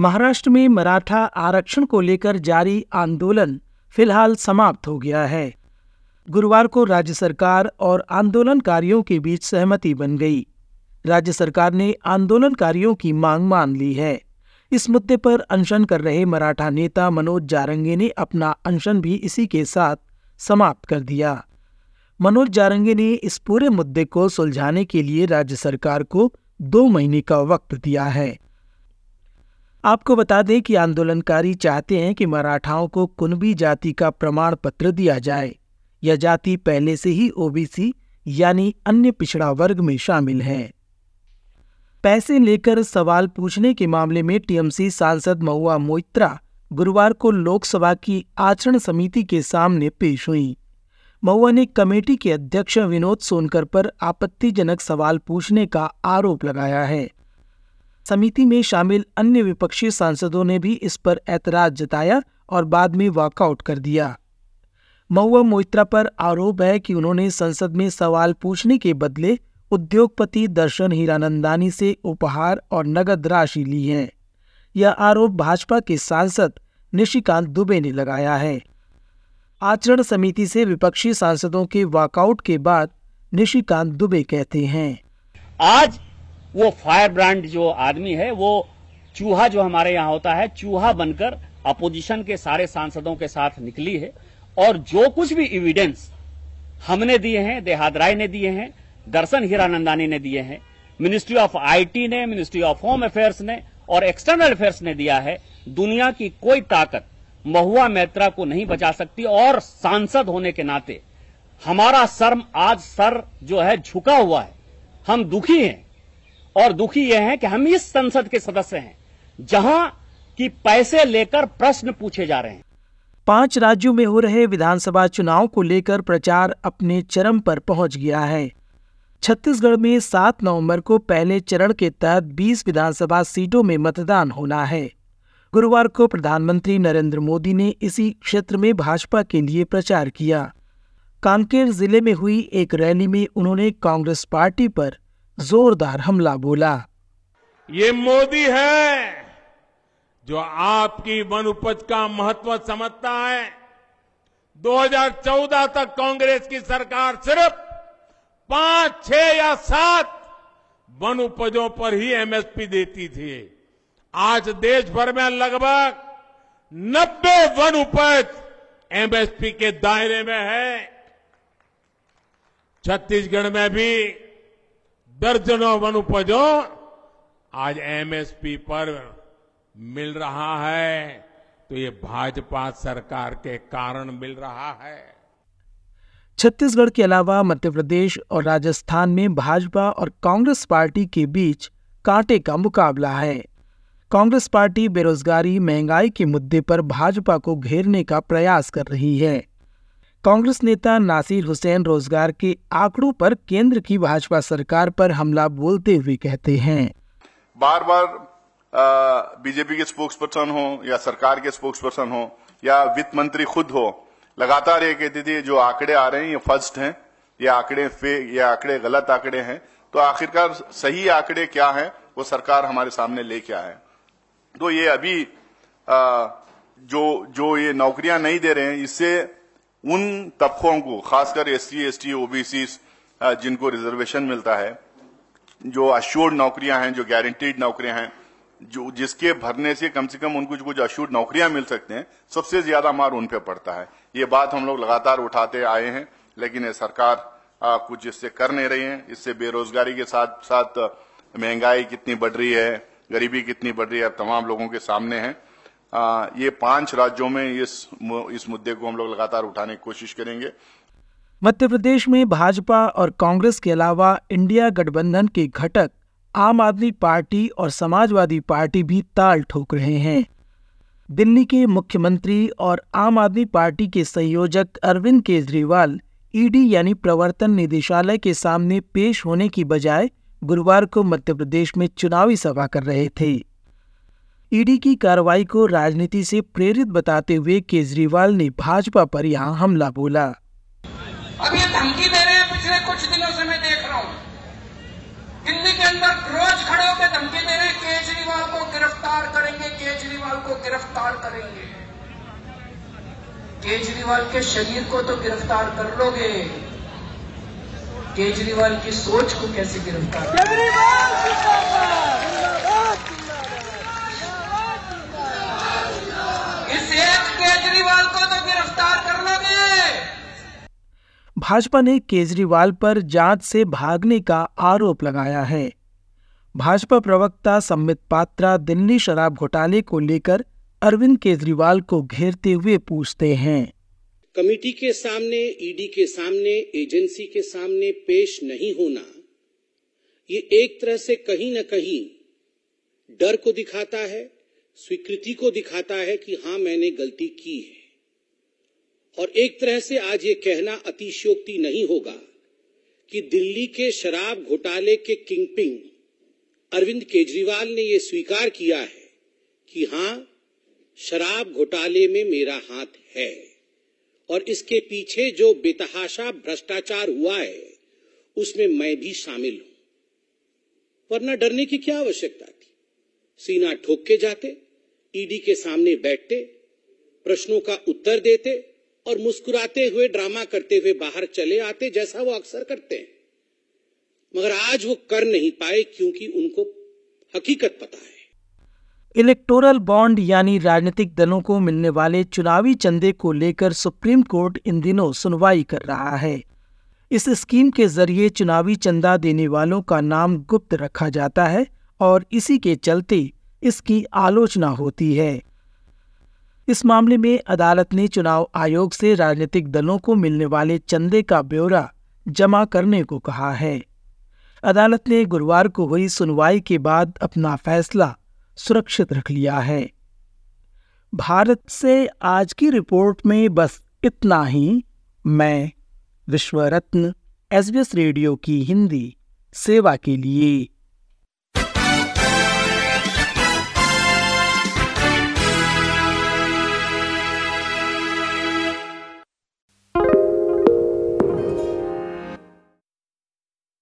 महाराष्ट्र में मराठा आरक्षण को लेकर जारी आंदोलन फ़िलहाल समाप्त हो गया है। गुरुवार को राज्य सरकार और आंदोलनकारियों के बीच सहमति बन गई। राज्य सरकार ने आंदोलनकारियों की मांग मान ली है। इस मुद्दे पर अनशन कर रहे मराठा नेता मनोज जारंगे ने अपना अनशन भी इसी के साथ समाप्त कर दिया। मनोज जारंगे ने इस पूरे मुद्दे को सुलझाने के लिए राज्य सरकार को दो महीने का वक्त दिया है। आपको बता दें कि आंदोलनकारी चाहते हैं कि मराठाओं को कुनबी जाति का प्रमाण पत्र दिया जाए। यह जाति पहले से ही ओबीसी यानी अन्य पिछड़ा वर्ग में शामिल है। पैसे लेकर सवाल पूछने के मामले में टीएमसी सांसद महुआ मोइत्रा गुरुवार को लोकसभा की आचरण समिति के सामने पेश हुई। महुआ ने कमेटी के अध्यक्ष विनोद सोनकर पर आपत्तिजनक सवाल पूछने का आरोप लगाया है। समिति में शामिल अन्य विपक्षी सांसदों ने भी इस पर ऐतराज जताया और बाद में वॉकआउट कर दिया। महुआ मोइत्रा पर आरोप है कि उन्होंने संसद में सवाल पूछने के बदले उद्योगपति दर्शन हीरानंदानी से उपहार और नगद राशि ली है। यह आरोप भाजपा के सांसद निशिकांत दुबे ने लगाया है। आचरण समिति से विपक्षी सांसदों के वॉकआउट के बाद निशिकांत दुबे कहते हैं। आज वो फायर ब्रांड जो आदमी है, वो चूहा जो हमारे यहाँ होता है, चूहा बनकर अपोजिशन के सारे सांसदों के साथ निकली है और जो कुछ भी एविडेंस हमने दिए हैं देहाद राय ने दिए हैं, दर्शन हीरानंदानी ने दिए हैं मिनिस्ट्री ऑफ़ आईटी ने मिनिस्ट्री ऑफ़ होम अफेयर्स ने और एक्सटर्नल अफेयर्स ने दिया है, दुनिया की कोई ताकत महुआ मैत्रा को नहीं बचा सकती और सांसद होने के नाते हमारा शर्म आज सर जो है झुका हुआ है। हम दुखी हैं। और दुखी यह है कि हम इस संसद के सदस्य हैं, जहाँ की पैसे लेकर प्रश्न पूछे जा रहे हैं। पाँच राज्यों में हो रहे विधानसभा चुनाव को लेकर प्रचार अपने चरम पर पहुँच गया है। छत्तीसगढ़ में सात नवंबर को पहले चरण के तहत 20 विधानसभा सीटों में मतदान होना है। गुरुवार को प्रधानमंत्री नरेंद्र मोदी ने इसी क्षेत्र में भाजपा के लिए प्रचार किया। कांकेर ज़िले में हुई एक रैली में उन्होंने कांग्रेस पार्टी पर जोरदार हमला बोला। ये मोदी है जो आपकी वन उपज का महत्व समझता है। 2014 तक कांग्रेस की सरकार सिर्फ़ पाँच, छह या सात वन उपजों पर ही एमएसपी देती थी। आज देश भर में लगभग नब्बे वन उपज एमएसपी के दायरे में है। छत्तीसगढ़ में भी दर्जनों वन उपजों आज एमएसपी पर मिल रहा है। तो ये भाजपा सरकार के कारण मिल रहा है। छत्तीसगढ़ के अलावा मध्य प्रदेश और राजस्थान में भाजपा और कांग्रेस पार्टी के बीच कांटे का मुकाबला है। कांग्रेस पार्टी बेरोजगारी, महँगाई के मुद्दे पर भाजपा को घेरने का प्रयास कर रही है। कांग्रेस नेता नासिर हुसैन रोज़गार के आंकड़ों पर केंद्र की भाजपा सरकार पर हमला बोलते हुए कहते हैं। बार बार बीजेपी के स्पोक्स पर्सन हो या सरकार के स्पोक्स पर्सन हो या वित्त मंत्री खुद हो लगातार ये कहती थी जो आंकड़े आ रहे हैं ये फ़र्स्ट हैं ये आंकड़े फेक ये आंकड़े गलत आंकड़े हैं तो आखिरकार सही आंकड़े क्या हैं वो सरकार हमारे सामने लेके आए तो ये अभी आ, जो जो ये नौकरियाँ नहीं दे रहे हैं इससे उन तबकों को खासकर S C S T OBC जिनको रिजर्वेशन मिलता है जो अश्योर्ड नौकरियाँ हैं जो गारंटीड नौकरियाँ हैं जो जिसके भरने से कम से कम उनको जो कुछ अश्योर्ड नौकरियाँ मिल सकते हैं सबसे ज़्यादा मार उन पे पड़ता है। ये बात हम लोग लगातार उठाते आए हैं लेकिन ये सरकार आ, कुछ इससे कर नहीं रही है। इससे बेरोजगारी के साथ साथ महँगाई कितनी बढ़ रही है गरीबी कितनी बढ़ रही है तमाम लोगों के सामने है। आ, ये पाँच राज्यों में इस इस मुद्दे को हम लोग लगातार उठाने की कोशिश करेंगे। मध्य प्रदेश में भाजपा और कांग्रेस के अलावा इंडिया गठबंधन के घटक आम आदमी पार्टी और समाजवादी पार्टी भी ताल ठोक रहे हैं। दिल्ली के मुख्यमंत्री और आम आदमी पार्टी के संयोजक अरविंद केजरीवाल ईडी यानी प्रवर्तन निदेशालय के सामने पेश होने की बजाय गुरुवार को मध्य प्रदेश में चुनावी सभा कर रहे थे। ईडी की कार्रवाई को राजनीति से प्रेरित बताते हुए केजरीवाल ने भाजपा पर यहाँ हमला बोला। अब ये धमकी दे रहे हैं पिछले कुछ दिनों से मैं देख रहा हूँ। दिल्ली के अंदर रोज खड़े होकर धमकी दे रहे हैं केजरीवाल को गिरफ़्तार करेंगे केजरीवाल को गिरफ़्तार करेंगे। केजरीवाल के शरीर को तो गिरफ़्तार कर लोगे। केजरीवाल की सोच को कैसे गिरफ़्तार इस एक केजरीवाल को तो गिरफ़्तार कर लोगे। भाजपा ने केजरीवाल पर जाँच से भागने का आरोप लगाया है। भाजपा प्रवक्ता सम्मित पात्रा दिल्ली शराब घोटाले को लेकर अरविंद केजरीवाल को घेरते हुए पूछते हैं। कमेटी के सामने ईडी के सामने एजेंसी के सामने पेश नहीं होना ये एक तरह से कहीं न कहीं डर को दिखाता है। स्वीकृति को दिखाता है कि हाँ मैंने गलती की है। और एक तरह से आज ये कहना अतिशयोक्ति नहीं होगा कि दिल्ली के शराब घोटाले के किंगपिंग अरविंद केजरीवाल ने यह स्वीकार किया है कि हाँ शराब घोटाले में मेरा हाथ है। और इसके पीछे जो बेतहाशा भ्रष्टाचार हुआ है, उसमें मैं भी शामिल हूँ। वरना डरने की क्या आवश्यकता थी? सीना ठोक के जाते ईडी के सामने बैठते, प्रश्नों का उत्तर देते और मुस्कुराते हुए ड्रामा करते हुए बाहर चले आते जैसा वो अक्सर करते हैं। मगर आज वो कर नहीं पाए क्योंकि उनको हकीकत पता है। इलेक्टोरल बॉन्ड यानी राजनीतिक दलों को मिलने वाले चुनावी चंदे को लेकर सुप्रीम कोर्ट इन दिनों सुनवाई कर रहा है। इस स्कीम के ज़रिए चुनावी चंदा देने वालों का नाम गुप्त रखा जाता है और इसी के चलते इसकी आलोचना होती है। इस मामले में अदालत ने चुनाव आयोग से राजनीतिक दलों को मिलने वाले चंदे का ब्यौरा जमा करने को कहा है। अदालत ने गुरुवार को हुई सुनवाई के बाद अपना फैसला सुरक्षित रख लिया है। भारत से आज की रिपोर्ट में बस इतना ही। मैं विश्व रत्न एसबीएस रेडियो की हिंदी, सेवा के लिए।